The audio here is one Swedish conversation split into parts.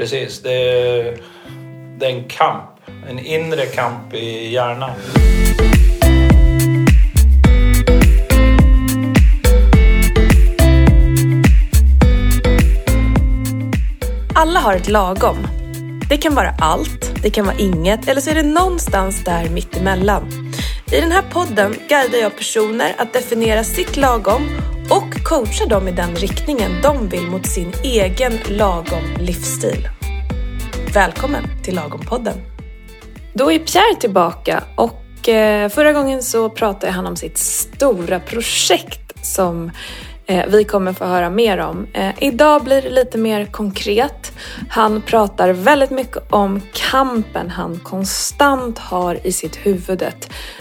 Precis, det är, det är en kamp. En inre kamp i hjärnan. Alla har ett lagom. Det kan vara allt, det kan vara inget eller så är det någonstans där mittemellan. I den här podden guidar jag personer att definiera sitt lagom coacha dem i den riktningen de vill mot sin egen lagom livsstil. Välkommen till Lagom-podden. Då är Pierre tillbaka och eh, förra gången så pratade han om sitt stora projekt som eh, vi kommer få höra mer om. Eh, idag blir det lite mer konkret. Han pratar väldigt mycket om kampen han konstant har i sitt huvud.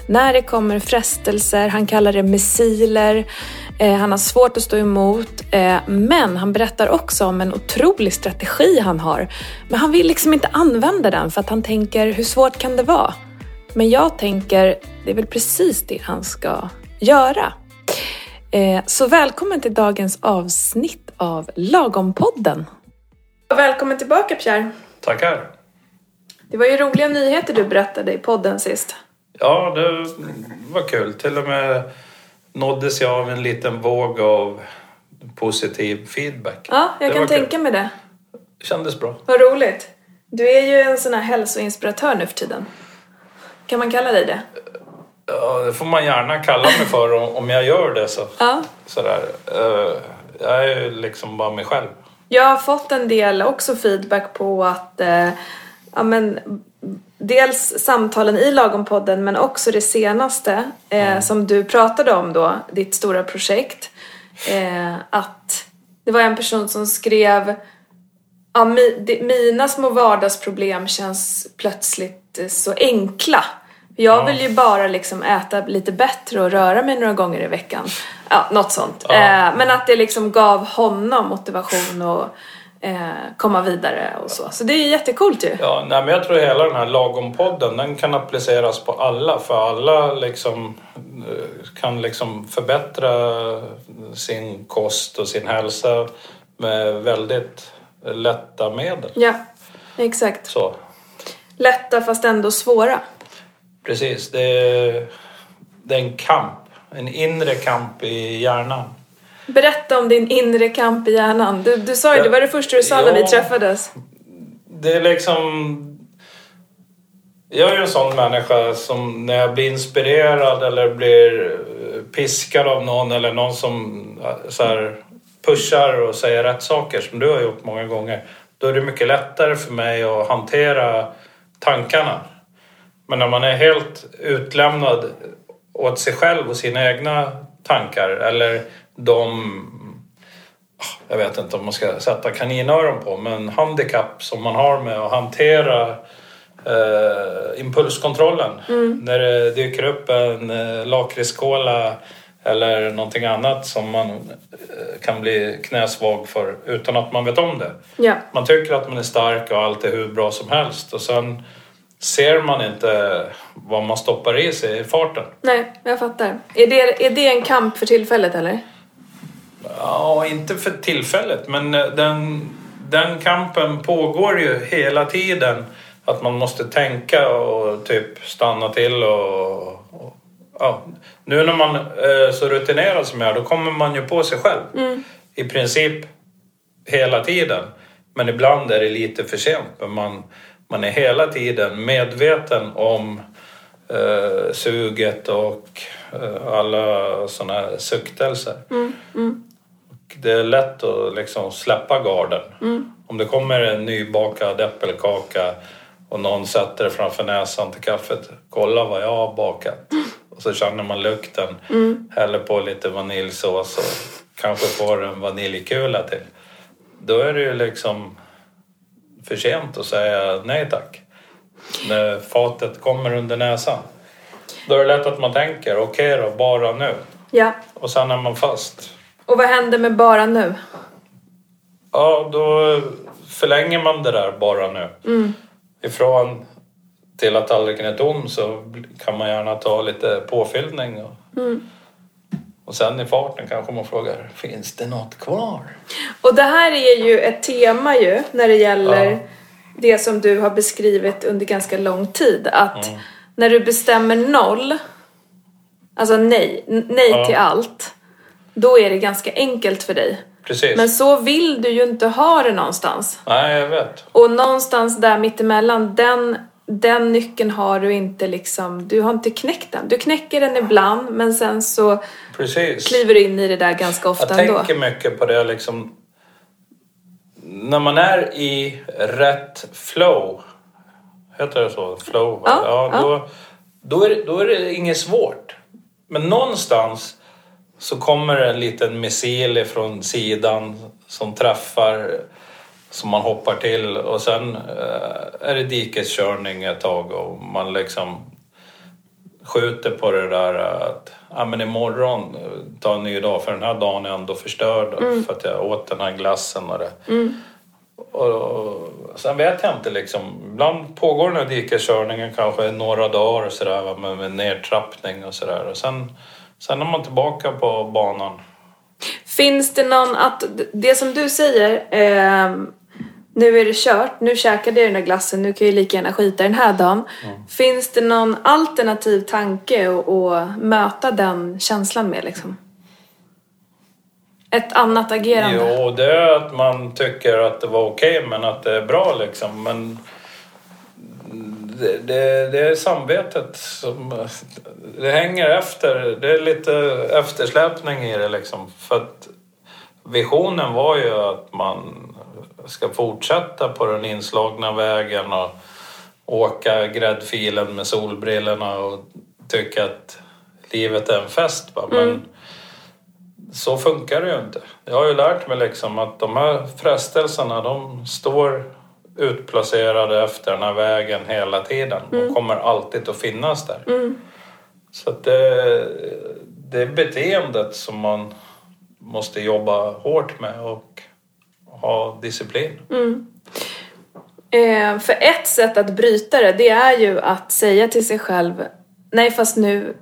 När det kommer frestelser, han kallar det missiler, han har svårt att stå emot. Eh, men han berättar också om en otrolig strategi han har. Men han vill liksom inte använda den för att han tänker, hur svårt kan det vara? Men jag tänker, det är väl precis det han ska göra. Eh, Så välkommen till dagens avsnitt av Lagom-podden. Välkommen tillbaka Pierre. Tackar. Det var ju roliga nyheter du berättade i podden sist. Ja, det var kul. Till och med nåddes jag av en liten våg av positiv feedback. Ja, jag Det kan var kul. tänka mig det. Kändes bra. Vad roligt. Du är ju en sån här hälsoinspiratör nu för tiden. Kan man kalla dig det? Ja, det får man gärna kalla mig för om- om jag gör det. Så, Ja. sådär. Eh, Jag är ju liksom bara mig själv. Jag har fått en del också feedback på att eh, ja, men, dels samtalen i Lagom-podden men också det senaste eh, som du pratade om då, ditt stora projekt. Eh, att det var en person som skrev ja, mi, det, mina små vardagsproblem känns plötsligt eh, så enkla. Jag Ja. vill ju bara liksom äta lite bättre och röra mig några gånger i veckan. Ja, något sånt. Ja. Eh, men att det liksom gav honom motivation och komma vidare och så. Så det är jättekult ju. Ja, nej, men jag tror hela den här lagom-podden den kan appliceras på alla. För alla liksom, eh, kan liksom förbättra sin kost och sin hälsa med väldigt lätta medel. Ja, exakt. Så, Lätta fast ändå svåra. precis. Det är, det är en kamp. En inre kamp i hjärnan. Berätta om din inre kamp i hjärnan. Du, du sa ju, det var det första du sa när vi Ja. träffades. Det är liksom... Jag är ju en sån människa som när jag blir inspirerad eller blir piskad av någon eller någon som eh, så pushar och säger rätt saker som du har gjort många gånger. Då är det mycket lättare för mig att hantera tankarna. Men när man är helt utlämnad åt sig själv och sina egna tankar eller de jag vet inte om man ska sätta kaninöron på, men handikapp som man har med att hantera eh, impulskontrollen. När det dyker upp en eh, lakritskola eller någonting annat som man eh, kan bli knäsvag för utan att man vet om det. Ja. Man tycker att man är stark och allt är hur bra som helst och sen ser man inte vad man stoppar i sig i farten. Nej, jag fattar. Är det, är det en kamp för tillfället eller? Ja, inte för tillfället, men eh, den, den kampen pågår ju hela tiden. Att man måste tänka och typ stanna till och... och ja. Nu när man är så rutinerad som jag är, då kommer man ju på sig själv. I princip hela tiden. Men ibland är det lite för sent. Men man, man är hela tiden medveten om eh, suget och eh, alla såna här suktelser. Och det är lätt att liksom släppa garden. Om det kommer en nybakad äppelkaka och någon sätter det framför näsan till kaffet. Kolla vad jag har bakat. Och så känner man lukten. Häller på lite vaniljsås och kanske får en vaniljkula till. Då är det ju liksom för sent att säga nej tack. När fatet kommer under näsan. Då är det lätt att man tänker okej då, bara nu. Ja. Och sen är man fast. Och vad händer med bara nu? Ja, då förlänger man det där bara nu. Ifrån till att tallriken är tom så kan man gärna ta lite påfyllning. Och, Och sen i farten kanske man frågar, finns det något kvar? Och det här är ju ett tema ju när det gäller Ja. det som du har beskrivit under ganska lång tid. Att Mm. när du bestämmer noll, alltså nej, nej Ja. till allt, då är det ganska enkelt för dig. Precis. Men så vill du ju inte ha det någonstans. Nej, jag vet. Och någonstans där mittemellan, den, den nyckeln har du inte liksom, du har inte knäckt den. Du knäcker den ibland men sen så Precis. kliver du in i det där ganska ofta Jag ändå. tänker mycket på det liksom. När man är i rätt flow. Heter det så? Flow? Ja, ja, ja. då, då, är, då är det inget svårt. Men någonstans så kommer det en liten missil från sidan som träffar som man hoppar till och sen eh, är det dikeskörning ett tag och man liksom skjuter på det där att ja, men imorgon eh, ta en ny dag för den här dagen är ändå förstörd för att jag åt den här glassen och det. Och, och sen vet jag inte liksom. Ibland pågår den här dikeskörningen kanske i några dagar och sådär med, med nedtrappning och sådär. Och sen, sen är man tillbaka på banan. Finns det någon, att det som du säger, ehm, nu är det kört, nu käkade jag den där glassen, nu kan jag lika gärna skita den här dagen. Finns det någon alternativ tanke att, möta den känslan med liksom? Ett annat agerande? Jo, det är att man tycker att det var okej men att det är bra liksom. Men det, det, det är samvetet som... Det hänger efter. Det är lite eftersläpning i det liksom. För att visionen var ju att man ska fortsätta på den inslagna vägen och åka gräddfilen med solbrillorna och tycka att livet är en fest. Va? Men så funkar det ju inte. Jag har ju lärt mig liksom att de här frestelserna de står utplacerade efter den här vägen hela tiden. De kommer alltid att finnas där. Så att det, det är beteendet som man måste jobba hårt med och ha disciplin. Eh, för ett sätt att bryta det, det är ju att säga till sig själv Nej fast nu,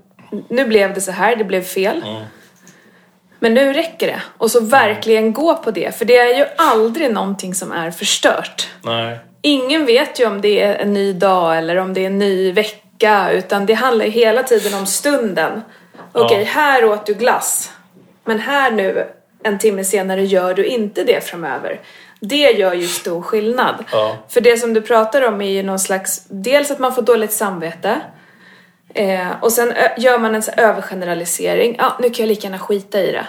nu blev det så här, det blev fel. Men nu räcker det. Och så verkligen gå på det. För det är ju aldrig någonting som är förstört. Nej. Ingen vet ju om det är en ny dag eller om det är en ny vecka. Utan det handlar hela tiden om stunden. Okej, här åt du glass. Men här nu, en timme senare, gör du inte det framöver. Det gör ju stor skillnad. Ja. För det som du pratar om är ju någon slags, dels att man får dåligt samvete. Eh, och sen gör man en så övergeneralisering. Ja, nu kan jag lika gärna skita i det.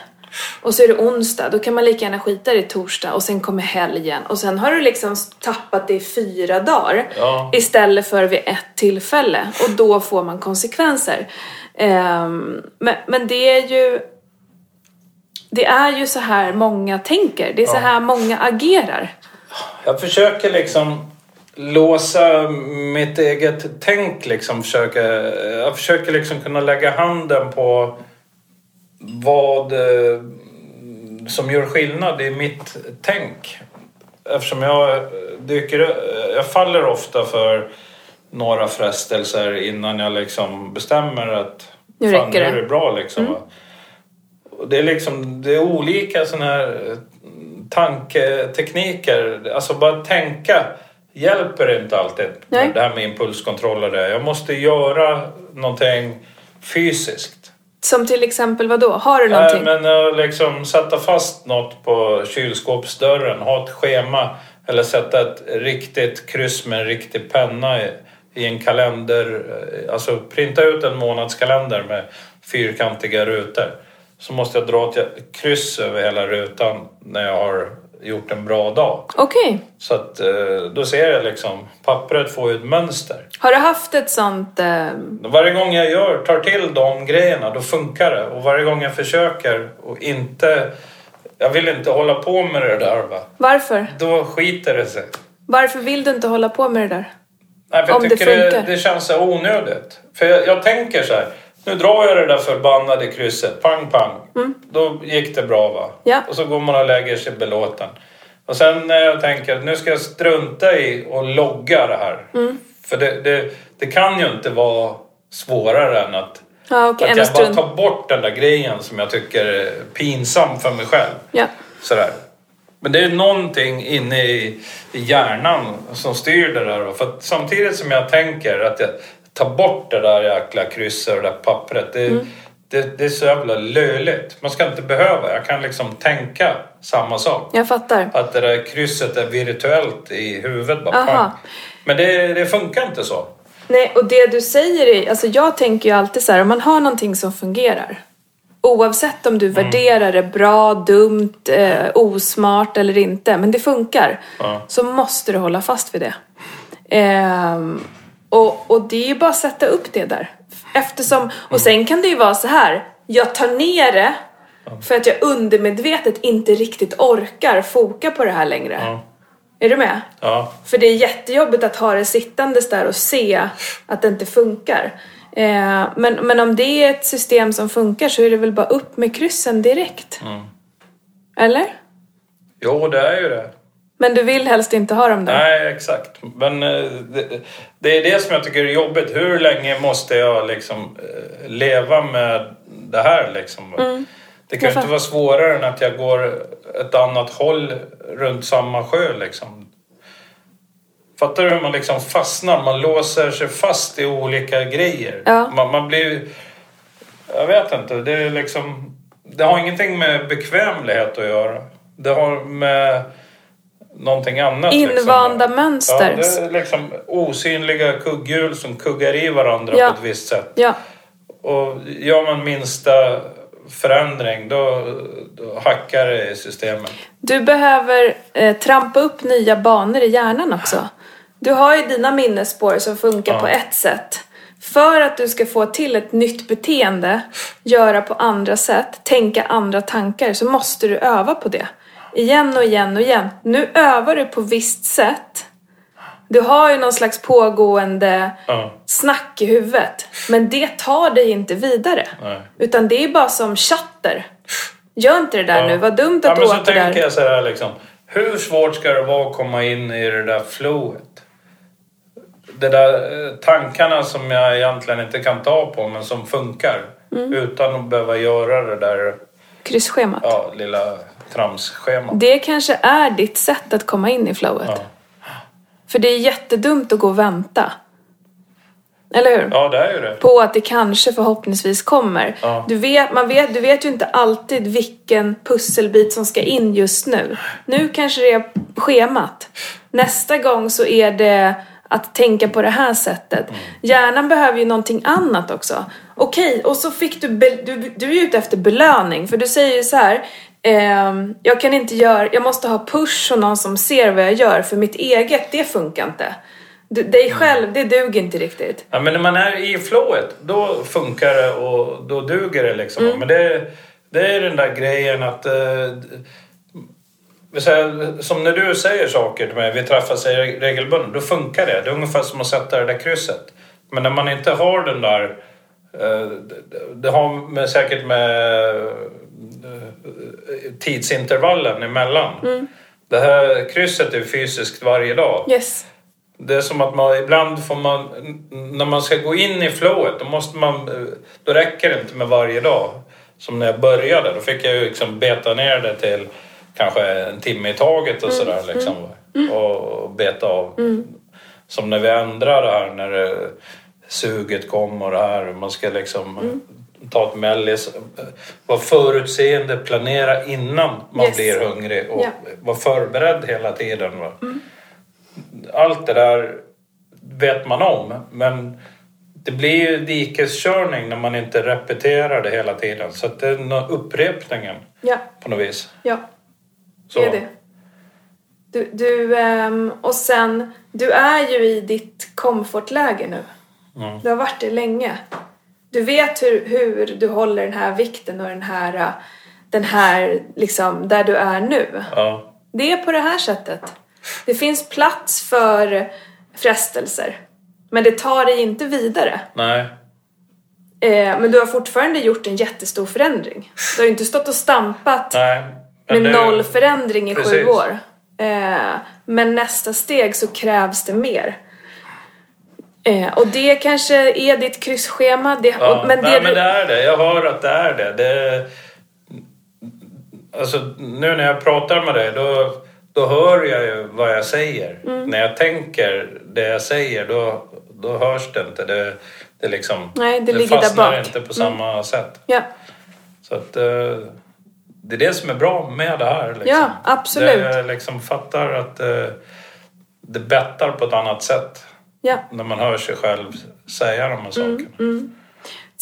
Och så är det onsdag, då kan man lika gärna skita i torsdag och sen kommer helgen. Och sen har du liksom tappat det i fyra dagar Ja. istället för vid ett tillfälle. Och då får man konsekvenser. Ehm, men, men det är ju... Det är ju så här många tänker. Det är så Ja. här många agerar. Jag försöker liksom låsa mitt eget tänk liksom. Försöka, jag försöker liksom kunna lägga handen på vad eh, som gör skillnad i mitt tänk. Eftersom jag dyker... Jag faller ofta för några frestelser innan jag liksom bestämmer att Nu fan, nu är det." bra liksom. Och det är liksom det är olika såna här tanketekniker. Alltså bara tänka hjälper inte alltid. Nej. Det här med impulskontroll och det. Jag måste göra någonting fysiskt. Som till exempel vad då? Har du någonting? Nej, men att liksom sätta fast något på kylskåpsdörren, ha ett schema eller sätta ett riktigt kryss med en riktig penna i, i en kalender. eh, Alltså printa ut en månadskalender med fyrkantiga rutor. Så måste jag dra ett kryss över hela rutan när jag har gjort en bra dag. Okej. Så att eh, då ser jag liksom, pappret får ju ett mönster. Har du haft ett sånt... Eh, Varje gång jag gör, tar till de grejerna, då funkar det. Och varje gång jag försöker och inte... Jag vill inte hålla på med det där va. varför? Då skiter det sig. Varför vill du inte hålla på med det där? Nej, för jag Om det tycker det, funkar. det, känns så onödigt. För jag, jag tänker så här. Nu drar jag det där förbannade krysset. Pang, pang. Då gick det bra va. Mm. Ja. Och så går man och lägger sig belåten. Och sen när jag tänker att nu ska jag strunta i och logga det här. Mm. För det, det, det kan ju inte vara svårare än att Ja, okej, att jag bara tar bort den där grejen som jag tycker är pinsam för mig själv. Ja. Sådär. Men det är någonting inne i, i hjärnan som styr det där. För samtidigt som jag tänker att jag tar bort det där jäkla krysset och det där pappret. Det, Mm. det, det är så jävla löjligt. Man ska inte behöva. Jag kan liksom tänka samma sak. Jag fattar. Att det där krysset är virtuellt i huvudet bara. Pang. Men det, det funkar inte så. Nej, och det du säger är, alltså jag tänker ju alltid så här, om man har någonting som fungerar. Oavsett om du värderar det bra, dumt, eh, osmart eller inte, men det funkar. Ja. Så måste du hålla fast vid det. Ehm, och, och det är ju bara att sätta upp det där. Eftersom, och sen kan det ju vara så här, jag tar ner det för att jag undermedvetet inte riktigt orkar foka på det här längre. Ja. Är du med? Ja. För det är jättejobbigt att ha det sittandes där och se att det inte funkar. Eh, men, men om det är ett system som funkar så är det väl bara upp med kryssen direkt? Eller? Jo, det är ju det. Men du vill helst inte ha dem där? Nej, exakt. Men eh, det, det är det som jag tycker är jobbigt. Hur länge måste jag liksom eh, leva med det här liksom? Det kan ju inte vara svårare än att jag går ett annat håll runt samma sjö liksom. Fattar du hur man liksom fastnar? Man låser sig fast i olika grejer. Ja. Man, man blir... Jag vet inte. Det är liksom... Det har ingenting med bekvämlighet att göra. Det har med någonting annat. Invanda liksom. mönster. Ja, det är liksom osynliga kugghjul som kuggar i varandra Ja. på ett visst sätt. Ja, Och gör man minsta förändring då, då hackar det i systemet. du behöver eh, trampa upp nya banor i hjärnan också. Du har ju dina minnesspår som funkar Ja. på ett sätt. För att du ska få till ett nytt beteende, göra på andra sätt, tänka andra tankar, så måste du öva på det. Igen och igen och igen. Nu övar du på visst sätt. Du har ju någon slags pågående Ja. snack i huvudet. Men det tar dig inte vidare. Nej. Utan det är bara som chatter. Gör inte det där Ja. nu, vad dumt ja, att men du så åker tänker där. jag så här liksom. Hur svårt ska det vara att komma in i det där flowet? Det där eh, tankarna som jag egentligen inte kan ta på men som funkar. Mm. Utan att behöva göra det där Kryssschemat. ja, lilla tramsschemat. Det kanske är ditt sätt att komma in i flowet. Ja. För det är jättedumt att gå och vänta. Eller hur? ja, det är ju det. På att det kanske förhoppningsvis kommer. Ja. Du, vet, man vet, du vet ju inte alltid vilken pusselbit som ska in just nu. Nu kanske det är schemat. Nästa gång så är det att tänka på det här sättet. Hjärnan behöver ju någonting annat också. Okej, och så fick du, du... Du är ute efter belöning. För du säger ju så här. Ehm, jag kan inte göra... Jag måste ha push och någon som ser vad jag gör. För mitt eget, det funkar inte. Du, dig själv, det duger inte riktigt. Ja, men när man är i flowet, då funkar det och då duger det liksom. Mm. Men det, det är den där grejen att... Eh, säga, som när du säger saker till mig, vi träffas re- regelbundet, då funkar det. Det är ungefär som att sätta det där krysset. Men när man inte har den där... Eh, det- har med, säkert med eh, tidsintervallen emellan. Mm. Det här krysset är fysiskt varje dag. Yes. Det är som att man ibland får man, när man ska gå in i flowet, då måste man, då räcker det inte med varje dag. Som när jag började, då fick jag ju liksom beta ner det till kanske en timme i taget och sådär liksom. Och beta av. Som när vi ändrade det här, när det, suget kom och det här. Man ska liksom ta ett mellis, vara förutseende, planera innan man Yes. blir hungrig och Ja. vara förberedd hela tiden. Va? allt det där vet man om. Men det blir ju dikeskörning när man inte repeterar det hela tiden. Så det är upprepningen Ja. på något vis. Ja, Så. det är det. Du, du, ehm, och sen, du är ju i ditt komfortläge nu. Mm. Du har varit det länge. Du vet hur, hur du håller den här vikten och den här, den här, liksom, där du är nu. Ja. Det är på det här sättet. Det finns plats för frestelser. Men det tar dig inte vidare. Nej. Eh, men du har fortfarande gjort en jättestor förändring. Du har ju inte stått och stampat Nej. Med det- noll förändring i sju Precis. år. Eh, men nästa steg så krävs det mer. Eh, och det kanske är ditt kryssschema. Det, Ja, och, men nej, det men det är det. Jag hör att det är det. det alltså, nu när jag pratar med dig då, då hör jag ju vad jag säger. Mm. När jag tänker det jag säger då, då hörs det inte. Det, det, liksom, Nej, det ligger där fastnar bak. Mm. inte på samma sätt. ja, Så att, eh, det är det som är bra med det här. Liksom. Ja, absolut. Det, jag liksom fattar att eh, det bettar på ett annat sätt ja. när man hör sig själv säga de här Mm, sakerna.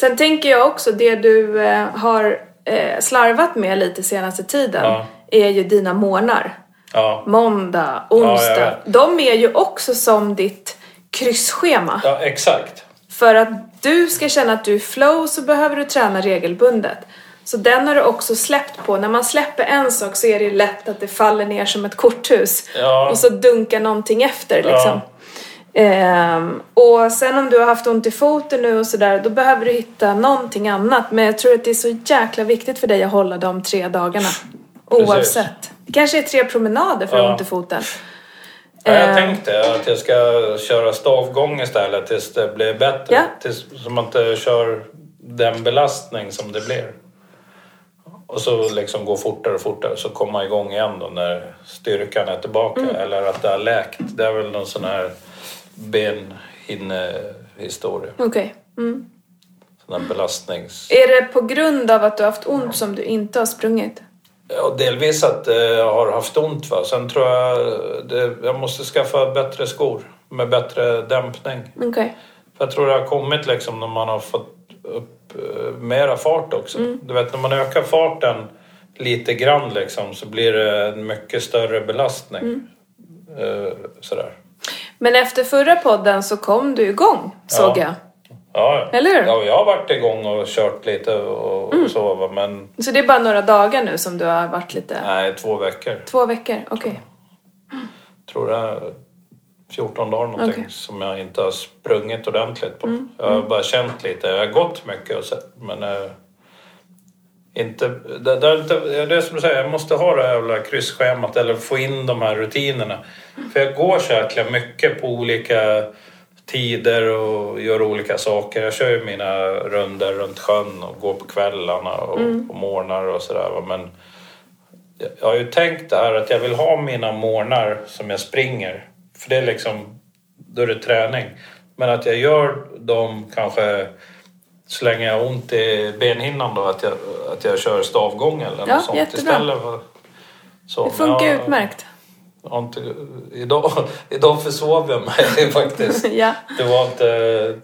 Sen tänker jag också, det du eh, har eh, slarvat med lite senaste tiden Ja. är ju dina månar. Ja. Måndag, Ja, onsdag. vet. de är ju också som ditt kryssschema. ja, exakt. För att du ska känna att du är flow så behöver du träna regelbundet. Så den har du också släppt på. När man släpper en sak så är det lätt att det faller ner som ett korthus. Ja. Och så dunkar någonting efter liksom. Ehm, och sen om du har haft ont i foten nu och sådär, då behöver du hitta någonting annat. Men jag tror att det är så jäkla viktigt för dig att hålla de tre dagarna. Oavsett. Det kanske är tre promenader för Ja. ont i foten. Ja, jag Eh. tänkte att jag ska köra stavgång istället tills det blir bättre. Ja. Tills, så man inte kör den belastning som det blir. Och så liksom gå fortare och fortare så komma igång igen då när styrkan är tillbaka. Mm. Eller att det har läkt. Det är väl någon sån här benhinnehistoria. Okej. Mm. Sån belastnings... Är det på grund av att du har haft ont som du inte har sprungit? Ja, delvis att eh, jag har haft ont. Va? Sen tror jag det, jag måste skaffa bättre skor med bättre dämpning. Okej. För jag tror det har kommit liksom när man har fått upp eh, mera fart också. Du vet när man ökar farten lite grann liksom så blir det en mycket större belastning. Eh, sådär. Men efter förra podden så kom du igång, såg Ja. jag. Ja, Eller hur? Ja, jag har varit igång och kört lite och, och så men Så det är bara några dagar nu som du har varit lite... nej, två veckor. Två veckor? Okej. tror det är 14 dagar någonting Okej. som jag inte har sprungit ordentligt på. Jag har bara känt lite. Jag har gått mycket och så, men eh, inte, det, det, är inte... Det är som du säger, jag måste ha det här jävla kryssschemat eller få in de här rutinerna. För jag går så jäkla mycket på olika tider och gör olika saker. Jag kör ju mina runder runt sjön och går på kvällarna och på morgnar och sådär. Men jag har ju tänkt det här att jag vill ha mina morgnar som jag springer. För det är liksom, då är det träning. Men att jag gör dem kanske så länge jag har ont i benhinnan då, att jag, att jag kör stavgång eller Ja, något sånt jättebra. istället. för- Så, Det funkar jag- utmärkt. jag inte, idag, idag försov jag mig faktiskt. ja. Det var inte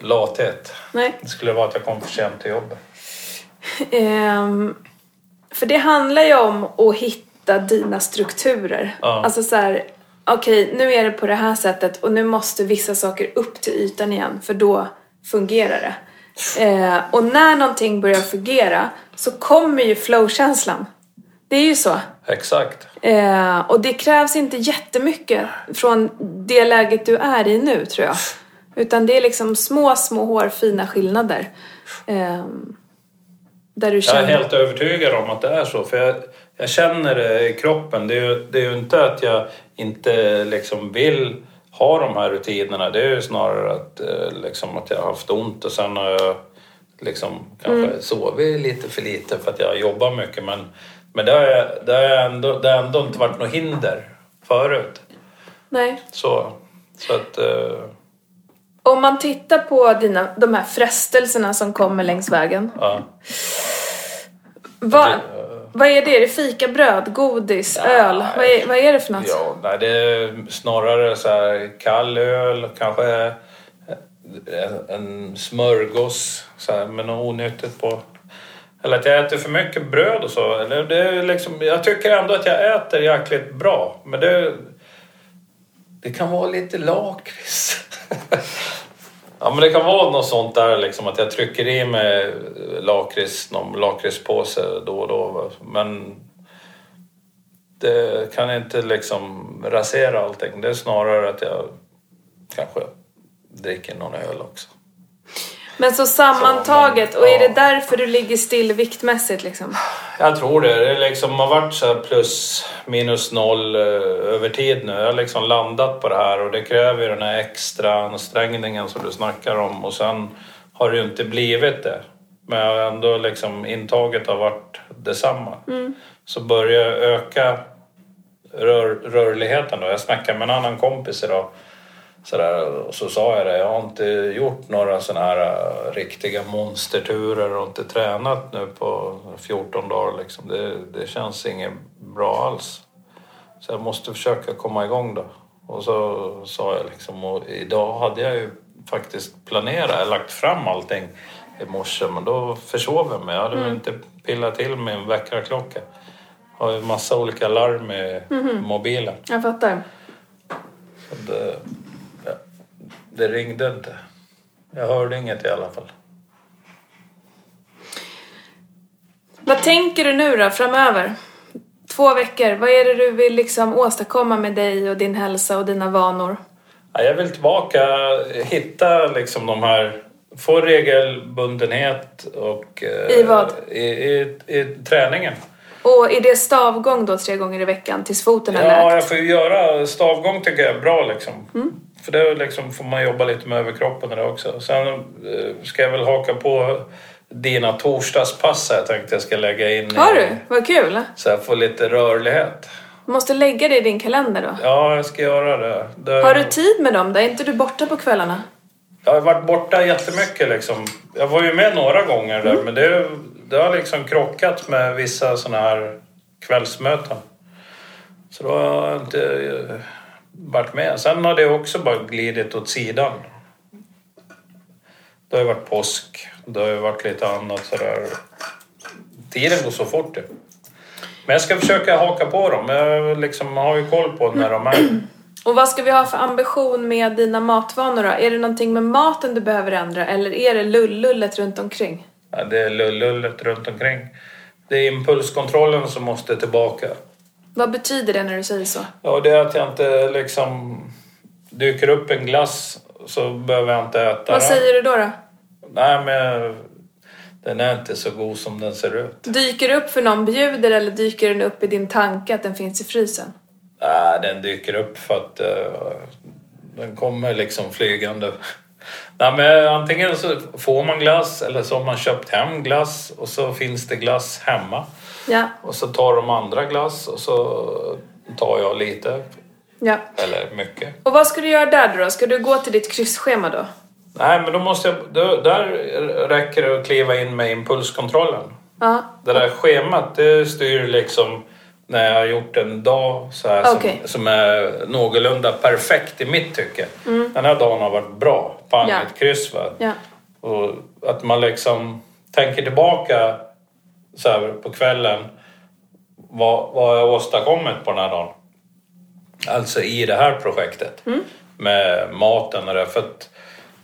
lathet. Nej. Det skulle vara att jag kom för sent till jobbet. Ehm, för det handlar ju om att hitta dina strukturer. Ja. Alltså så här, okej nu är det på det här sättet och nu måste vissa saker upp till ytan igen för då fungerar det. Eh, och när någonting börjar fungera så kommer ju flowkänslan. Det är ju så. Exakt. Eh, och det krävs inte jättemycket från det läget du är i nu tror jag. Utan det är liksom små, små hårfina skillnader. Eh, där du Jag känner... är helt övertygad om att det är så. För jag, jag känner det i kroppen. Det är, ju, det är ju inte att jag inte liksom vill ha de här rutinerna. Det är ju snarare att, eh, liksom, att jag har haft ont och sen har jag liksom kanske sovit lite för lite för att jag jobbar mycket. Men, men det, har jag, det, har jag ändå, det har ändå inte varit något hinder förut. Nej. Så, så att... Eh, Om man tittar på dina, de här frestelserna som kommer längs vägen. ja. Vad, Det, vad är det? Är det fikabröd, godis, öl? Vad är, vad är det för något? Ja, nej, det är snarare så här kall öl, kanske en- en smörgås så här, med något onyttigt på. Eller att jag äter för mycket bröd och så. Eller det är liksom, jag tycker ändå att jag äter jäkligt bra. Men det, det kan vara lite lakrits. ja, men det kan vara något sånt där liksom att jag trycker i mig lakrits, någon lakritspåse då och då. Men det kan inte liksom rasera allting. Det är snarare att jag kanske dricker någon öl också. Men så sammantaget, Så, och är ja. det därför du ligger still viktmässigt liksom? Jag tror det. Det liksom har varit så plus minus noll eh, över tid nu. Jag har liksom landat på det här och det kräver ju den här extra ansträngningen som du snackar om och sen har det ju inte blivit det. Men jag har ändå liksom intaget har varit detsamma. Så börjar jag öka rör, rörligheten då. Jag snackade med en annan kompis idag. Så där, och så sa jag det, jag har inte gjort några sådana här äh, riktiga monsterturer och inte tränat nu på 14 dagar. Liksom. Det, det känns inget bra alls. Så jag måste försöka komma igång då. Och så sa jag liksom, och idag hade jag ju faktiskt planerat, jag lagt fram allting i morse men då försov jag mig. Jag hade väl inte pillat till min väckarklocka. Jag har ju massa olika larm i mobilen. Jag fattar. Det, det ringde inte. Jag hörde inget i alla fall. Vad tänker du nu då, framöver? Två veckor, vad är det du vill liksom åstadkomma med dig och din hälsa och dina vanor? Ja, jag vill tillbaka, hitta liksom de här, få regelbundenhet och... eh, I vad? I, i, i träningen. Och är det stavgång då tre gånger i veckan tills foten är Ja, läkt? jag får ju göra stavgång tycker jag är bra liksom. För det liksom får man jobba lite med överkroppen det också. Sen eh, ska jag väl haka på dina torsdagspass här tänkte jag ska lägga in. Har du? Vad kul! Så jag får lite rörlighet. Du måste lägga det i din kalender då. Ja, jag ska göra det. det... Har du tid med dem då? Är inte du borta på kvällarna? Jag har varit borta jättemycket liksom. Jag var ju med några gånger där men det, det har liksom krockat med vissa såna här kvällsmöten. Så då har jag inte varit med. Sen har det också bara glidit åt sidan. Det har ju varit påsk. Det har ju varit lite annat sådär. Tiden går så fort ju. Men jag ska försöka haka på dem. Jag liksom har ju koll på när de är. Och vad ska vi ha för ambition med dina matvanor då? Är det någonting med maten du behöver ändra eller är det lullullet runt omkring? Ja, det är lullullet runt omkring. Det är impulskontrollen som måste tillbaka. Vad betyder det när du säger så? Ja, det är att jag inte liksom dyker upp en glass så behöver jag inte äta Vad den. säger du då? då? Nej, men den är inte så god som den ser ut. Dyker upp för någon bjuder eller dyker den upp i din tanke att den finns i frysen? Nej, den dyker upp för att eh, den kommer liksom flygande. Nej, men antingen så får man glass eller så har man köpt hem glass och så finns det glass hemma. Ja, Och så tar de andra glass och så tar jag lite, ja. eller mycket. Och vad ska du göra där då? Ska du gå till ditt kryssschema då? Nej, men då måste jag... Då, där räcker det att kliva in med impulskontrollen. Ja. Det där schemat, det styr liksom när jag har gjort en dag så här Okej. som, som är någorlunda perfekt i mitt tycke. Den här dagen har varit bra. Pang, Ja. ett kryss va. Ja. Och att man liksom tänker tillbaka så här på kvällen. Vad, vad har jag åstadkommit på den här dagen? Alltså i det här projektet. Med maten och det. För att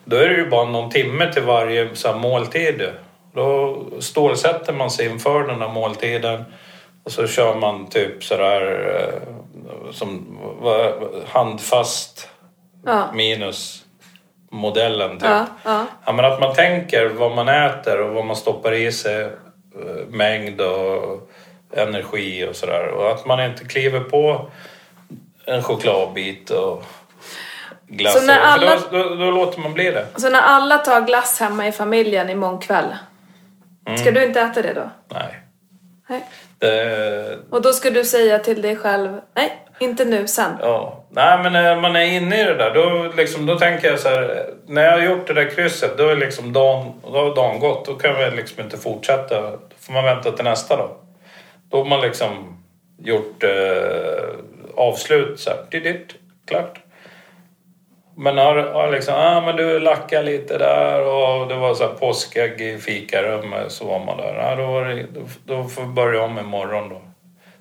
då är det ju bara någon timme till varje så här, måltid. Då stålsätter man sig inför den här måltiden. Och så kör man typ sådär eh, som handfast Ja. minus modellen typ. Ja, ja. Ja, men att man tänker vad man äter och vad man stoppar i sig, mängd och energi och sådär. Och att man inte kliver på en chokladbit och glass. Så när alla- då, då, då låter man bli det. Så när alla tar glass hemma i familjen imorgon kväll, ska du inte äta det då? Nej. Nej. Det, Och då ska du säga till dig själv, nej, inte nu, sen. ja. Nej, men när man är inne i det där, då, liksom, då tänker jag så här. När jag har gjort det där krysset, då är liksom dagen, då har dagen gått. Då kan vi liksom inte fortsätta. Då får man vänta till nästa dag. Då har man liksom gjort eh, avslut så här. Didit, klart. Men har, har liksom, ah, men du lackade lite där och det var så här påskägg i fikarummet så var man där. Ah, då, var det, då, då får vi börja om imorgon då.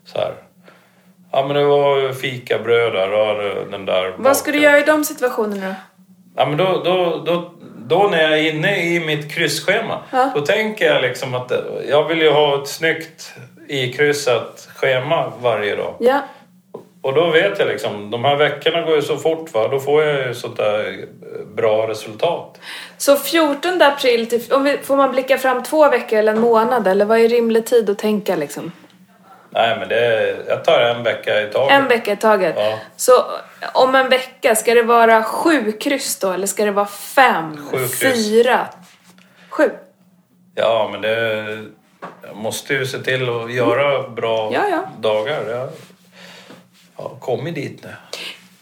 Så här. Ja men det var fikabröd där och den där. Vad ska du göra i de situationerna då? Ja, men då, då, då, då när jag är inne i mitt kryssschema, Ja. då tänker jag liksom att jag vill ju ha ett snyggt ikryssat schema varje dag. Ja, Och då vet jag liksom, de här veckorna går ju så fort va, då får jag ju sånt där eh, bra resultat. Så 14 april, till, om vi, får man blicka fram två veckor eller en månad eller vad är rimlig tid att tänka liksom? Nej men det, jag tar en vecka i taget. En vecka i taget. Ja. Så om en vecka, ska det vara sju kryss då eller ska det vara fem, Sju kryss. fyra, sju? Ja men det, jag måste ju se till att göra bra Ja, ja. dagar. Jag har kommit dit nu.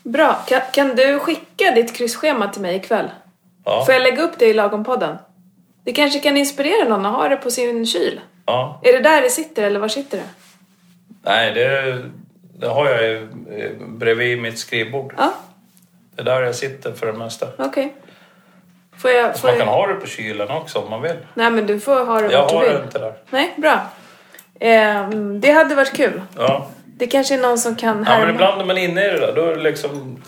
Bra. Kan, kan du skicka ditt kryssschema till mig ikväll? Ja. Får jag lägga upp det i Lagom-podden? Det kanske kan inspirera någon att ha det på sin kyl. ja. Är det där det sitter eller var sitter det? Nej det, det har jag ju eh, bredvid mitt skrivbord. Ja, Det är där jag sitter för det mesta. okej. Får jag... Får man kan jag... ha det på kylen också om man vill. Nej men du får ha det Jag har det inte där. Nej, bra. Ehm, det hade varit kul. Ja. Det kanske är någon som kan Ja, men härma. ibland är man inne i det där, då är det liksom...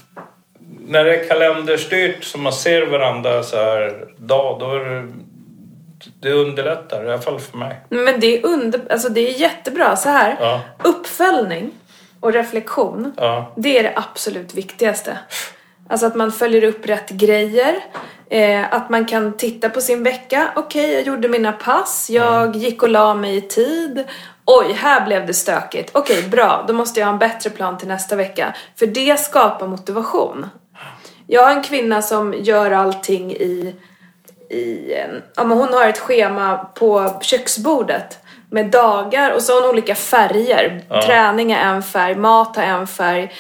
När det är kalenderstyrt så man ser varandra så här dag, då är det... Det underlättar, i alla fall för mig. Men det är, under... alltså, det är jättebra. Så här. Ja. Uppföljning och reflektion, Ja. det är det absolut viktigaste. Alltså att man följer upp rätt grejer. Eh, att man kan titta på sin vecka. Okej, jag gjorde mina pass. Jag Mm. gick och la mig i tid. Oj, här blev det stökigt. Okej, bra. Då måste jag ha en bättre plan till nästa vecka. För det skapar motivation. Jag har en kvinna som gör allting i, i ja, men hon har ett schema på köksbordet med dagar och så har hon olika färger. Ja. Träning är en färg, mat har en färg,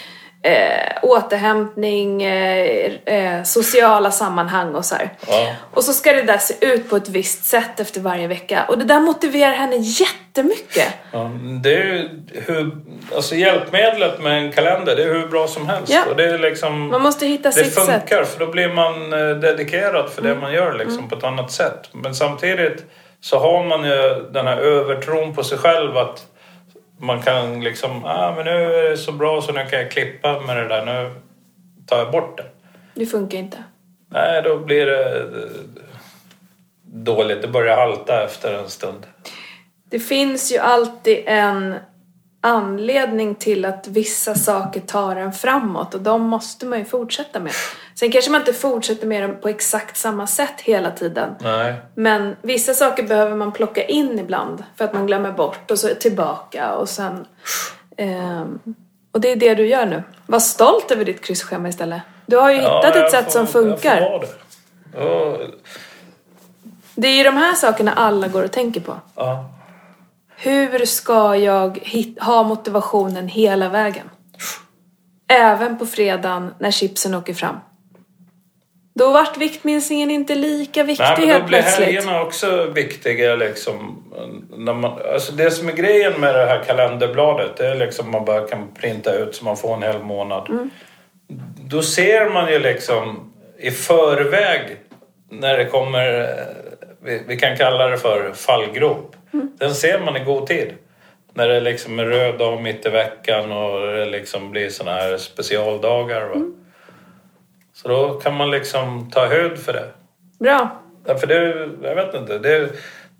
eh, återhämtning, eh, eh, sociala sammanhang och så. Ja. Och så ska det där se ut på ett visst sätt efter varje vecka. Och det där motiverar henne jättemycket. Ja, det är hur, alltså hjälpmedlet med en kalender, det är hur bra som helst. Ja. Och det är liksom... Man måste hitta det sitt sätt. Mm. funkar för då blir man eh, dedikerad för det man gör liksom på ett annat sätt. Men samtidigt så har man ju den här övertron på sig själv att man kan liksom, ah men nu är det så bra så nu kan jag klippa med det där, nu tar jag bort det. Det funkar inte. Nej, då blir det dåligt. Det börjar halta efter en stund. Det finns ju alltid en anledning till att vissa saker tar en framåt och de måste man ju fortsätta med. Sen kanske man inte fortsätter med dem på exakt samma sätt hela tiden. Nej. Men vissa saker behöver man plocka in ibland för att man glömmer bort och så tillbaka och sen... ehm, och det är det du gör nu. Var stolt över ditt kryssschema istället. Du har ju hittat jag ett sätt får- som Jag får funkar. det. Ja, Det är ju de här sakerna alla går och tänker på. ja. Hur ska jag hit- ha motivationen hela vägen? Även på fredagen när chipsen åker fram. Då vart viktminskningen inte lika viktig Nej, men helt då blir plötsligt. helgerna också viktiga liksom. När man, alltså det som är grejen med det här kalenderbladet, det är liksom man bara kan printa ut så man får en hel månad. Mm. Då ser man ju liksom i förväg när det kommer, vi, vi kan kalla det för fallgrop. Mm. Den ser man i god tid. När det liksom är röd dag mitt i veckan och det liksom blir såna här specialdagar. Va? Mm. Så då kan man liksom ta höjd för det. Bra. Ja, för det, jag vet inte. Det,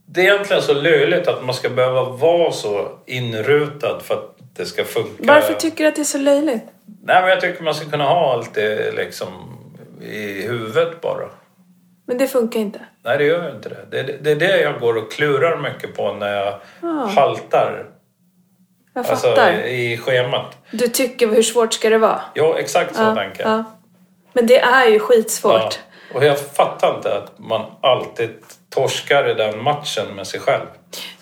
det är egentligen så löjligt att man ska behöva vara så inrutad för att det ska funka. Varför tycker du att det är så löjligt? Nej, men jag tycker man ska kunna ha allt det liksom i huvudet bara. Men det funkar inte. Nej, det gör ju inte det. Det, det är det jag går och klurar mycket på när jag Ah. haltar. Jag Alltså fattar. i schemat. Du tycker, hur svårt ska det vara? Ja, exakt så tänker jag. ja. Men det är ju skitsvårt. Ja. Och jag fattar inte att man alltid torskar i den matchen med sig själv.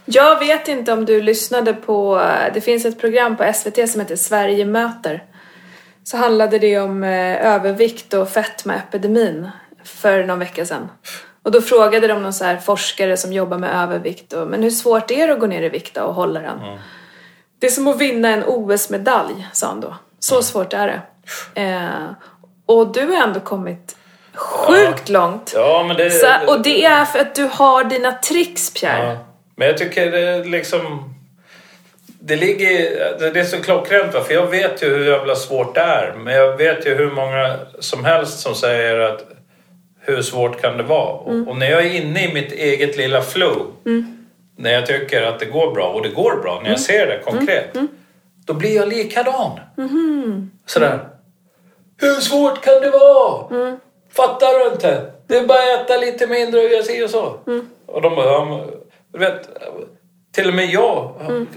Jag vet inte om du lyssnade på, det finns ett program på SVT som heter Sverige möter. Så handlade det om eh, övervikt och fetmaepidemin för någon vecka sedan. Och då frågade de någon så här forskare som jobbar med övervikt och, men hur svårt är det att gå ner i vikt och hålla den? Det är som att vinna en OS-medalj, sa han då. Så svårt är det. Eh, och du har ändå kommit sjukt långt. Ja, men det... Så, och det är för att du har dina tricks, Pierre. Ja. Men jag tycker det liksom... Det ligger... Det är så klockrent va? för jag vet ju hur jävla svårt det är. Men jag vet ju hur många som helst som säger att hur svårt kan det vara? Mm. Och, när jag är inne i mitt eget lilla flow, när jag tycker att det går bra, och det går bra, när jag Mm. ser det konkret, då blir jag likadan. Sådär. Hur svårt kan det vara? Fattar du inte? Det är bara att äta lite mindre och göra si och så. Och de bara, du vet, till och med jag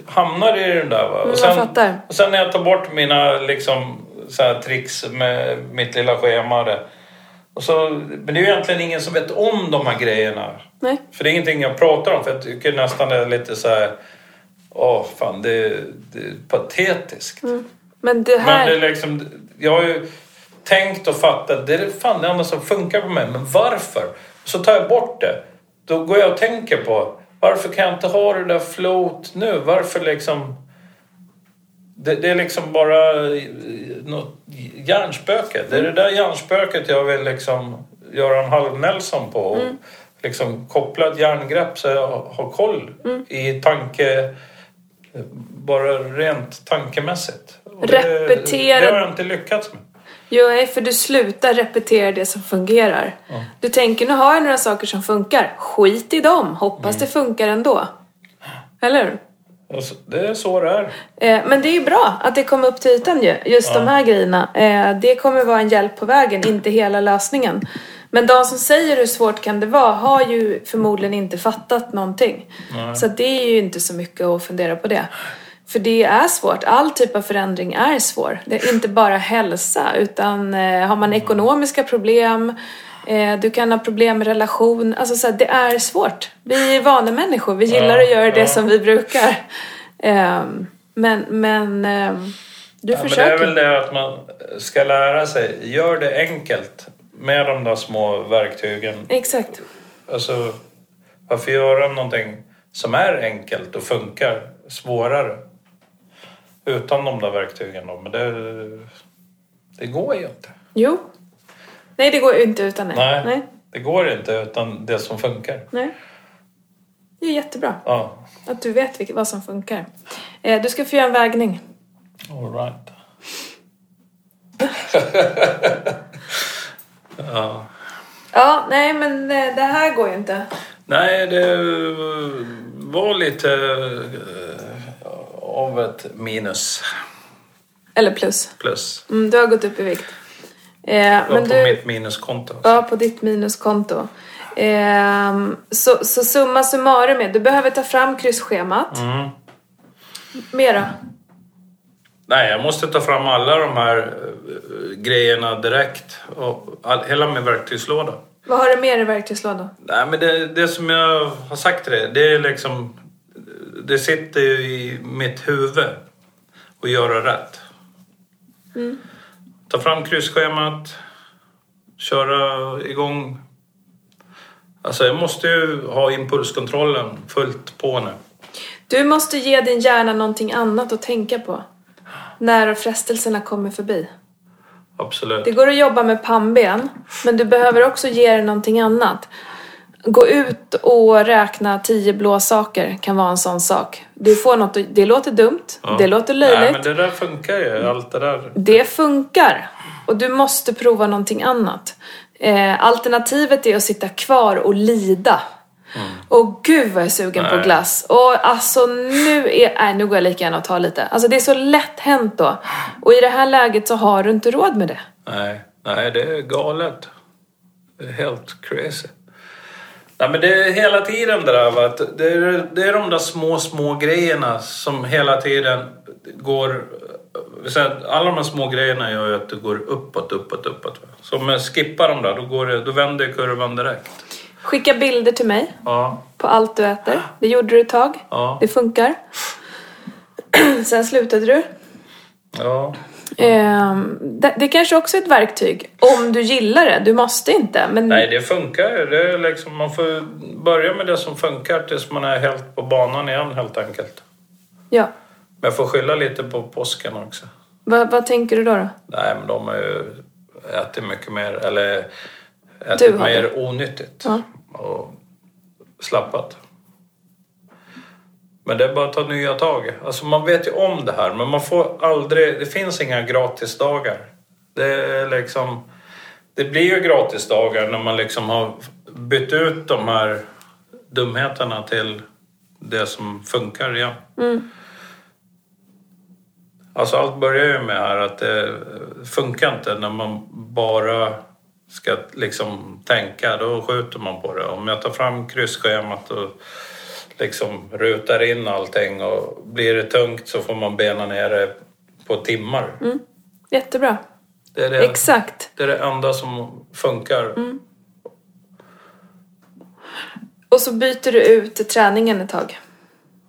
hamnar i den där. Va? Och, jag fattar. och sen när jag tar bort mina liksom, så här, tricks med mitt lilla schema. det. Och så, men det är ju egentligen ingen som vet om de här grejerna. Nej. För det är ingenting jag pratar om. För jag tycker nästan det är lite så här... Åh, fan, det, det är patetiskt. Men det här... Men det är liksom... Jag har ju tänkt och fattat. Det är fan det enda som funkar på mig. Men varför? Så tar jag bort det. Då går jag och tänker på varför kan jag inte ha det där float nu? Varför liksom... Det, det är liksom bara eh, något hjärnspöke. Det är det där hjärnspöket jag vill liksom göra en halv Nelson på. Och liksom koppla ett järngrepp så jag har koll i tanke... Bara rent tankemässigt. Och det- Repetera- Det har jag inte lyckats med. Jo, nej, för du slutar repetera det som fungerar. Du tänker, nu har jag några saker som funkar. Skit i dem. Hoppas det funkar ändå. Eller hur? Alltså, det är så det är. Eh, men det är ju bra att det kom upp till ytan ju. Just de här grejerna. Eh, det kommer vara en hjälp på vägen, inte hela lösningen. Men de som säger hur svårt kan det vara har ju förmodligen inte fattat någonting. Så att det är ju inte så mycket att fundera på det. För det är svårt. All typ av förändring är svår. Det är inte bara hälsa utan eh, har man ekonomiska problem eh, du kan ha problem med relation. Alltså så här, det är svårt. Vi är vanemänniskor. Vi gillar att göra det som vi brukar. Ehm, men men ehm, du Ja, men det försöker. är väl det att man ska lära sig. Gör det enkelt med de där små verktygen. Exakt. Alltså, varför göra någonting som är enkelt och funkar svårare? Utan de där verktygen då. Men det, det går ju inte. Jo. Nej, det går ju inte utan det. Nej, Nej. det går inte utan det som funkar. Nej. Det är jättebra Ja, att du vet vad som funkar. Eh, du ska få göra en vägning. all right. ja. Ja, nej men eh, det här går ju inte. Nej, det var lite eh, av ett minus Eller plus. plus. Mm, du har gått upp i vikt. Eh, men på du, mitt minuskonto. också. Ja, på ditt minuskonto. Ehm, så, så summa summarum är, du behöver ta fram kryssschemat. Mm. Mera. Nej, jag måste ta fram alla de här eh, grejerna direkt. Och all, hela min verktygslåda. Vad har du mer i verktygslådan? Nej, men det, det som jag har sagt till dig, det är liksom... Det sitter ju i mitt huvud att göra rätt. Ta fram kryssschemat, köra igång. Alltså jag måste ju ha impulskontrollen fullt på nu. Du måste ge din hjärna någonting annat att tänka på. När frestelserna kommer förbi. Absolut. Det går att jobba med pannben, men du behöver också ge dig någonting annat. Gå ut och räkna tio blå saker kan vara en sån sak. Du får något, att- det låter dumt, Ja. det låter löjligt. Nej, men det där funkar ju. Allt det där. Det funkar. Och du måste prova någonting annat. Eh, alternativet är att sitta kvar och lida. Och gud vad jag är sugen på Nej. glass. Och alltså nu är... Nej, nu går jag lika gärna och tar lite. Alltså det är så lätt hänt då. Och i det här läget så har du inte råd med det. Nej, nej, det är galet. Det är helt crazy. Nej, men det är hela tiden det där va? det är, det är de där små, små grejerna som hela tiden går... Alla de här små grejerna gör ju att det går uppåt, uppåt, uppåt. Så om jag skippar dem där, då, går det, då vänder kurvan direkt. Skicka bilder till mig Ja, på allt du äter. Det gjorde du ett tag. Ja. Det funkar. Sen slutade du. ja. Ehm, det, det kanske också är ett verktyg. Om du gillar det. Du måste inte. Men Nej, det funkar. Det liksom, man får börja med det som funkar tills man är helt på banan igen helt enkelt. ja. Men jag får skylla lite på påsken också. Vad, vad tänker du då? då? Nej, men de har ju ätit mycket mer, eller ätit mer onyttigt. Ja. Och slappat. Men det är bara att ta nya tag. Alltså man vet ju om det här, men man får aldrig... Det finns inga gratisdagar. Det är liksom... Det blir ju gratisdagar när man liksom har bytt ut de här dumheterna till det som funkar igen. Alltså allt börjar ju med här att det funkar inte när man bara ska liksom tänka. Då skjuter man på det. Om jag tar fram kryssschemat och liksom rutar in allting och blir det tungt så får man bena ner det på timmar. Jättebra. Det, det, Exakt. det är det enda som funkar. Och så byter du ut träningen ett tag.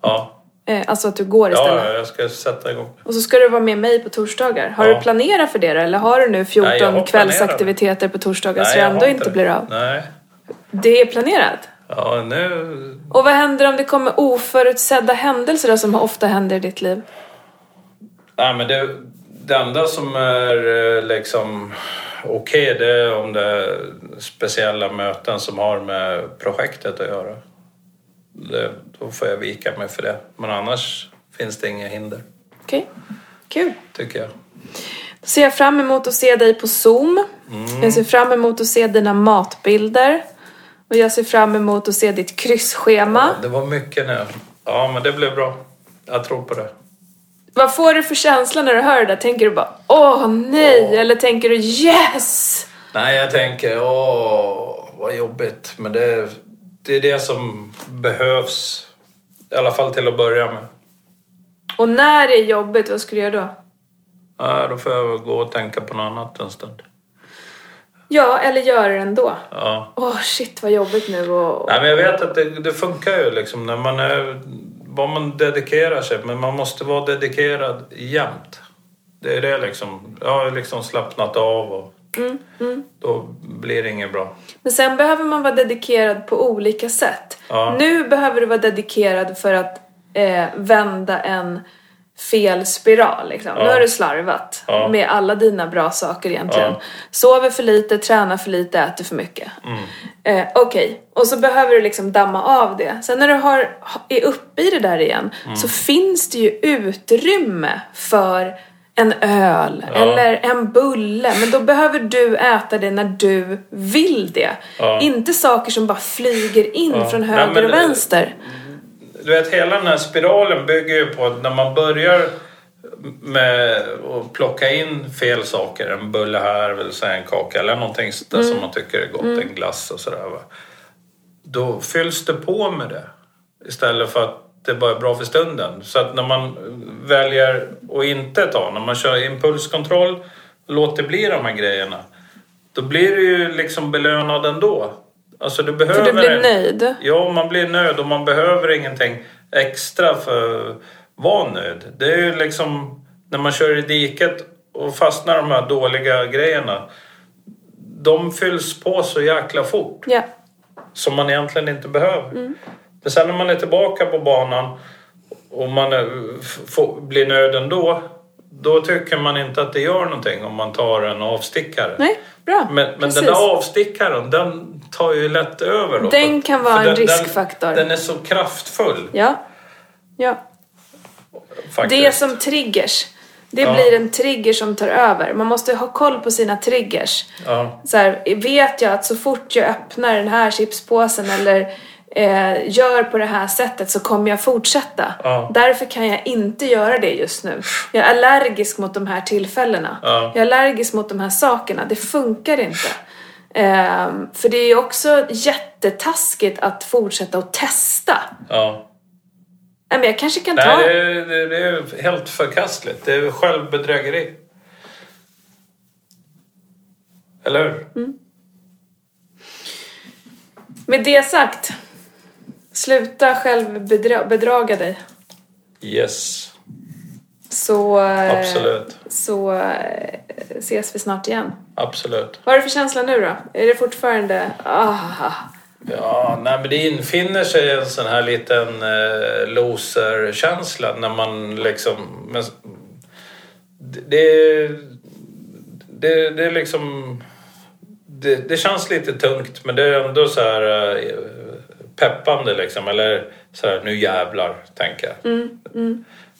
Ja. Eh, alltså att du går istället. ja, jag ska sätta igång. Och så ska du vara med mig på torsdagar. Har Ja. du planerat för det då? Eller har du nu 14 Nej, kvällsaktiviteter på torsdagar så det ändå inte blir av? Nej. Det är planerat. Ja, nu... Och vad händer om det kommer oförutsedda händelser då, som ofta händer i ditt liv? Nej, men det, det enda som är eh, liksom okej det är om det är speciella möten som har med projektet att göra. Det, då får jag vika mig för det. Men annars finns det inga hinder, Okej, kul. tycker jag. Då ser jag fram emot att se dig på Zoom. Mm. Jag ser fram emot att se dina matbilder. Och jag ser fram emot att se ditt kryssschema. Det var mycket nu. Ja, men det blev bra. Jag tror på det. Vad får du för känsla när du hör det där? Tänker du bara åh nej? Eller tänker du yes? Nej, jag tänker åh, vad jobbigt. Men det, det är det som behövs. I alla fall till att börja med. Och när det är jobbigt, vad ska du göra då? Ja, då får jag gå och tänka på något annat en stund. Ja, eller göra det ändå. Ja. Åh shit vad jobbigt nu och... Nej, men jag vet att det, det funkar ju liksom när man är... Vad man dedikerar sig, men man måste vara dedikerad jämt. Det är det liksom. Jag har liksom slappnat av och då blir det inget bra. Men sen behöver man vara dedikerad på olika sätt. Ja. Nu behöver du vara dedikerad för att eh, vända en fel spiral. Liksom. Nu Ja. har du slarvat Ja. med alla dina bra saker egentligen. Ja. Sover för lite, tränar för lite, äter för mycket. Mm. Eh, Okej, och så behöver du liksom damma av det. Sen när du har, är uppe i det där igen Mm. så finns det ju utrymme för en öl eller en bulle. Men då behöver du äta det när du vill det. Ja. Inte saker som bara flyger in Ja. från Nej, höger men och det- vänster. Du vet, hela den här spiralen bygger ju på att när man börjar med att plocka in fel saker, en bulle här, vill säga en kaka eller någonting där som man tycker är gott, en glass och sådär. Va? Då fylls det på med det istället för att det bara är bra för stunden. Så att när man väljer att inte ta, när man kör impulskontroll, låter bli de här grejerna. Då blir du ju liksom belönad ändå. Alltså du behöver För du blir nöjd. Ja, man blir nöjd och man behöver ingenting extra för att vara nöjd. Det är ju liksom när man kör i diket och fastnar de här dåliga grejerna. De fylls på så jäkla fort Ja. som man egentligen inte behöver. Mm. Men sen när man är tillbaka på banan och man är, får, blir nöjd ändå. Då tycker man inte att det gör någonting om man tar en avstickare. Nej, bra. Men, men Precis. den där avstickaren, den tar ju lätt över då. Den För- kan vara en den, riskfaktor. Den, den är så kraftfull Ja. Ja. faktiskt. Det är som triggers. Det Ja. blir en trigger som tar över. Man måste ha koll på sina triggers. Ja. Så här, vet jag att så fort jag öppnar den här chipspåsen eller eh, gör på det här sättet så kommer jag fortsätta. Ja. Därför kan jag inte göra det just nu. Jag är allergisk mot de här tillfällena. Ja. Jag är allergisk mot de här sakerna. Det funkar inte. Ehm, för det är ju också jättetaskigt att fortsätta att testa. ja. Nej, men jag kanske kan Nej, ta... det är, det, det är helt förkastligt. Det är självbedrägeri. Eller hur? Mm. Med det sagt. Sluta själv bedra- bedraga dig. Yes. Så, eh, Absolut. så eh, ses vi snart igen. Absolut. Vad är det för känsla nu då? Är det fortfarande... Ah, Ja, nej, men det infinner sig en sån här liten eh, loser-känsla när man liksom... Men, det, det, det är liksom... Det, det känns lite tungt men det är ändå så här eh, peppande liksom. Eller så här, nu jävlar, tänker jag.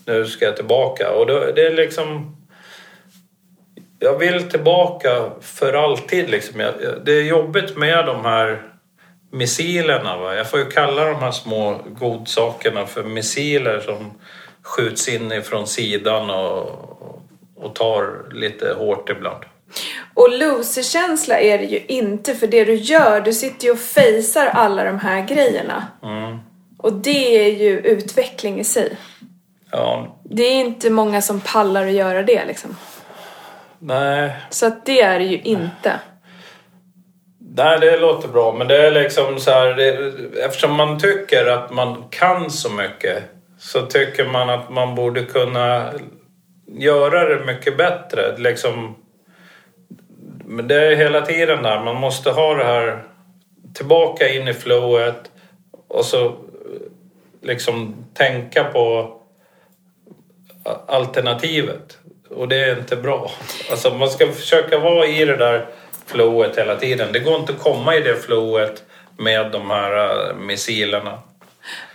Nu ska jag tillbaka. Och då, det är liksom... Jag vill tillbaka för alltid liksom. Jag, det är jobbigt med de här missilerna. Va? Jag får ju kalla de här små godsakerna för missiler som skjuts in ifrån sidan och, tar lite hårt ibland. Och loserkänsla är det ju inte för det du gör. Du sitter ju och fejsar alla de här grejerna. Och det är ju utveckling i sig. Ja, Det är inte många som pallar att göra det liksom. nej. Så att det är det ju inte. Nej, det låter bra. Men det är liksom så här, det, eftersom man tycker att man kan så mycket så tycker man att man borde kunna göra det mycket bättre. Liksom, men det är hela tiden där. Man måste ha det här tillbaka in i flowet och så eh, liksom tänka på alternativet. Och det är inte bra. Alltså man ska försöka vara i det där flowet hela tiden. Det går inte att komma i det flowet med de här eh, missilerna.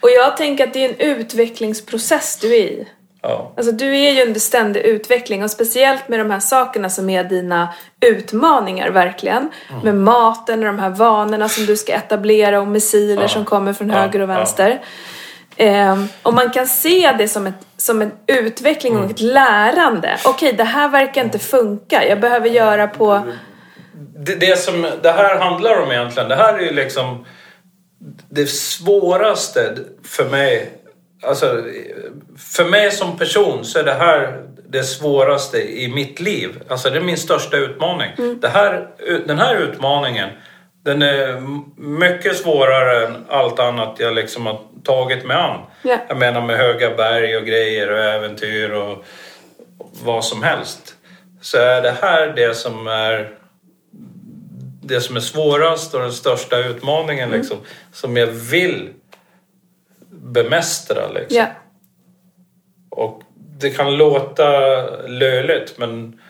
Och jag tänker att det är en utvecklingsprocess du är i. Ja. Alltså du är ju under ständig utveckling och speciellt med de här sakerna som är dina utmaningar verkligen. Med maten och de här vanorna som du ska etablera och missiler Ja. som kommer från Ja, höger och vänster. Ehm, och man kan se det som, ett, som en utveckling och ett lärande. Okej, det här verkar inte funka. Jag behöver göra på... Det, det som det här handlar om egentligen, det här är ju liksom det svåraste för mig. Alltså, för mig som person så är det här det svåraste i mitt liv. Alltså det är min största utmaning. Det här, den här utmaningen, den är mycket svårare än allt annat jag liksom har tagit mig an. Ja. Jag menar med höga berg och grejer och äventyr och vad som helst. Så är det här det som är det som är svårast och den största utmaningen liksom, som jag vill bemästra. Liksom. Ja. Och det kan låta löjligt men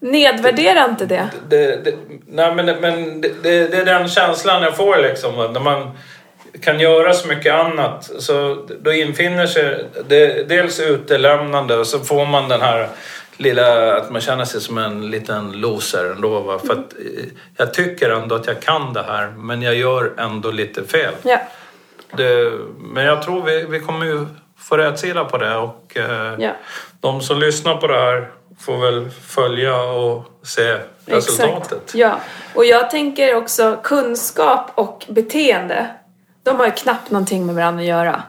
Nedvärdera inte det. det, det, nej, men, men det, det, det är den känslan jag får liksom. När man kan göra så mycket annat så då infinner sig det, dels utelämnande och så får man den här lilla, att man känner sig som en liten loser ändå. Va? För att eh, jag tycker ändå att jag kan det här men jag gör ändå lite fel. Ja. Det, men jag tror vi, vi kommer ju få rätsida på det och eh, Ja. de som lyssnar på det här får väl följa och se resultatet. Exakt. Ja, och jag tänker också kunskap och beteende. De har ju knappt någonting med varandra att göra.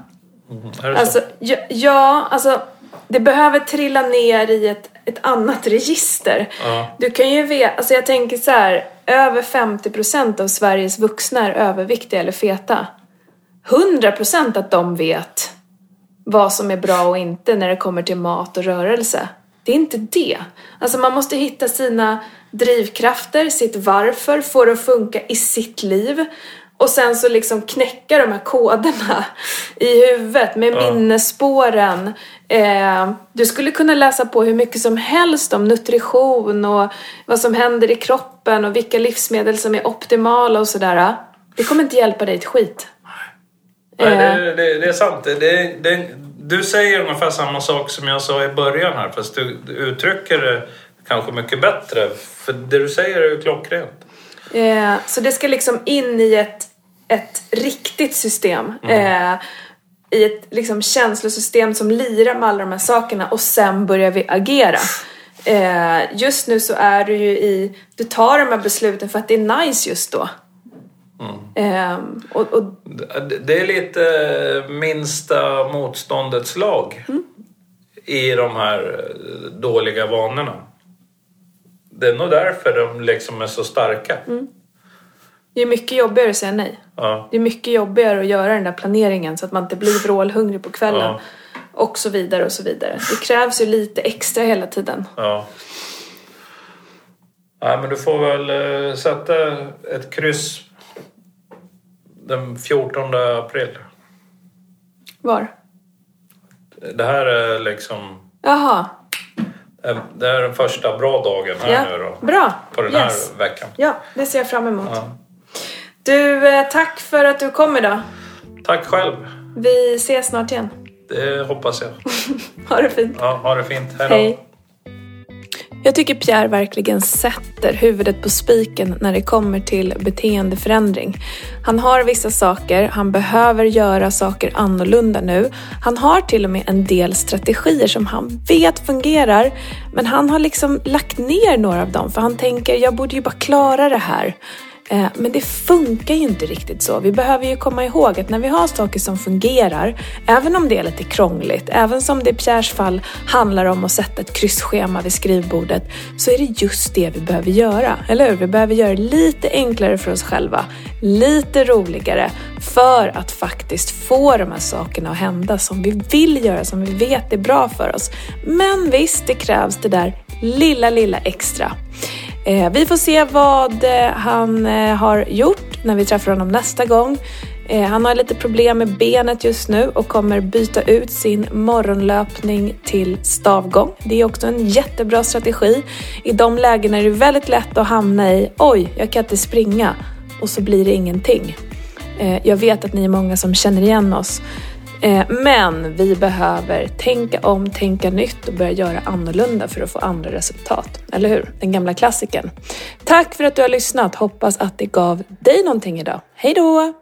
Så? Alltså, ja, ja, alltså det behöver trilla ner i ett, ett annat register. Ja. Du kan ju veta, alltså jag tänker så här, över 50% av Sveriges vuxna är överviktiga eller feta. 100% att de vet vad som är bra och inte när det kommer till mat och rörelse. Det är inte det. Alltså man måste hitta sina drivkrafter, sitt varför, få det att funka i sitt liv. Och sen så liksom knäcka de här koderna i huvudet med minnesspåren. Eh, du skulle kunna läsa på hur mycket som helst om nutrition och vad som händer i kroppen och vilka livsmedel som är optimala och sådär. Det kommer inte hjälpa dig ett skit. Nej, Eh. det, det, det är sant. Det, det, det, du säger ungefär samma sak som jag sa i början här fast du, du uttrycker det kanske mycket bättre. För det du säger är ju klockrent. Eh, så det ska liksom in i ett, ett riktigt system. Eh, I ett liksom känslosystem som lirar med alla de här sakerna och sen börjar vi agera. Eh, just nu så är du ju i, du tar de här besluten för att det är nice just då. Eh, och, och Det, är lite minsta motståndets lag i de här dåliga vanorna. Det är nog därför de liksom är så starka. det är mycket jobbigare att säga nej. Ja. Det är mycket jobbigare att göra den där planeringen så att man inte blir vrålhungrig på kvällen. Ja. Och så vidare och så vidare. Det krävs ju lite extra hela tiden. Ja. Nej, men du får väl eh, sätta ett kryss den 14 april. Var? Det här är liksom... Jaha. Det är den första bra dagen här Ja. nu då. Bra. På den Yes. här veckan. Ja, det ser jag fram emot. Ja. Du, eh, tack för att du kom idag. Tack själv. Vi ses snart igen. Det hoppas jag. Ha det fint. Ja, ha det fint. Hej då. Hej. Jag tycker Pierre verkligen sätter huvudet på spiken när det kommer till beteendeförändring. Han har vissa saker, han behöver göra saker annorlunda nu. Han har till och med en del strategier som han vet fungerar, men han har liksom lagt ner några av dem för han tänker jag borde ju bara klara det här. Eh, men det funkar ju inte riktigt så. Vi behöver ju komma ihåg att när vi har saker som fungerar, även om det är lite krångligt, även som det i Pierres fall handlar om att sätta ett kryssschema vid skrivbordet, så är det just det vi behöver göra. Eller hur? Vi behöver göra det lite enklare för oss själva, lite roligare, för att faktiskt få de här sakerna att hända som vi vill göra, som vi vet är bra för oss. Men visst, det krävs det där lilla, lilla extra. Eh, vi får se vad eh, han eh, har gjort när vi träffar honom nästa gång. Han har lite problem med benet just nu och kommer byta ut sin morgonlöpning till stavgång. Det är också en jättebra strategi. I de lägena är det väldigt lätt att hamna i oj, jag kan inte springa och så blir det ingenting. Eh, jag vet att ni är många som känner igen oss eh, men vi behöver tänka om, tänka nytt och börja göra annorlunda för att få andra resultat. Eller hur? Den gamla klassiken. Tack för att du har lyssnat. Hoppas att det gav dig någonting idag. Hej då!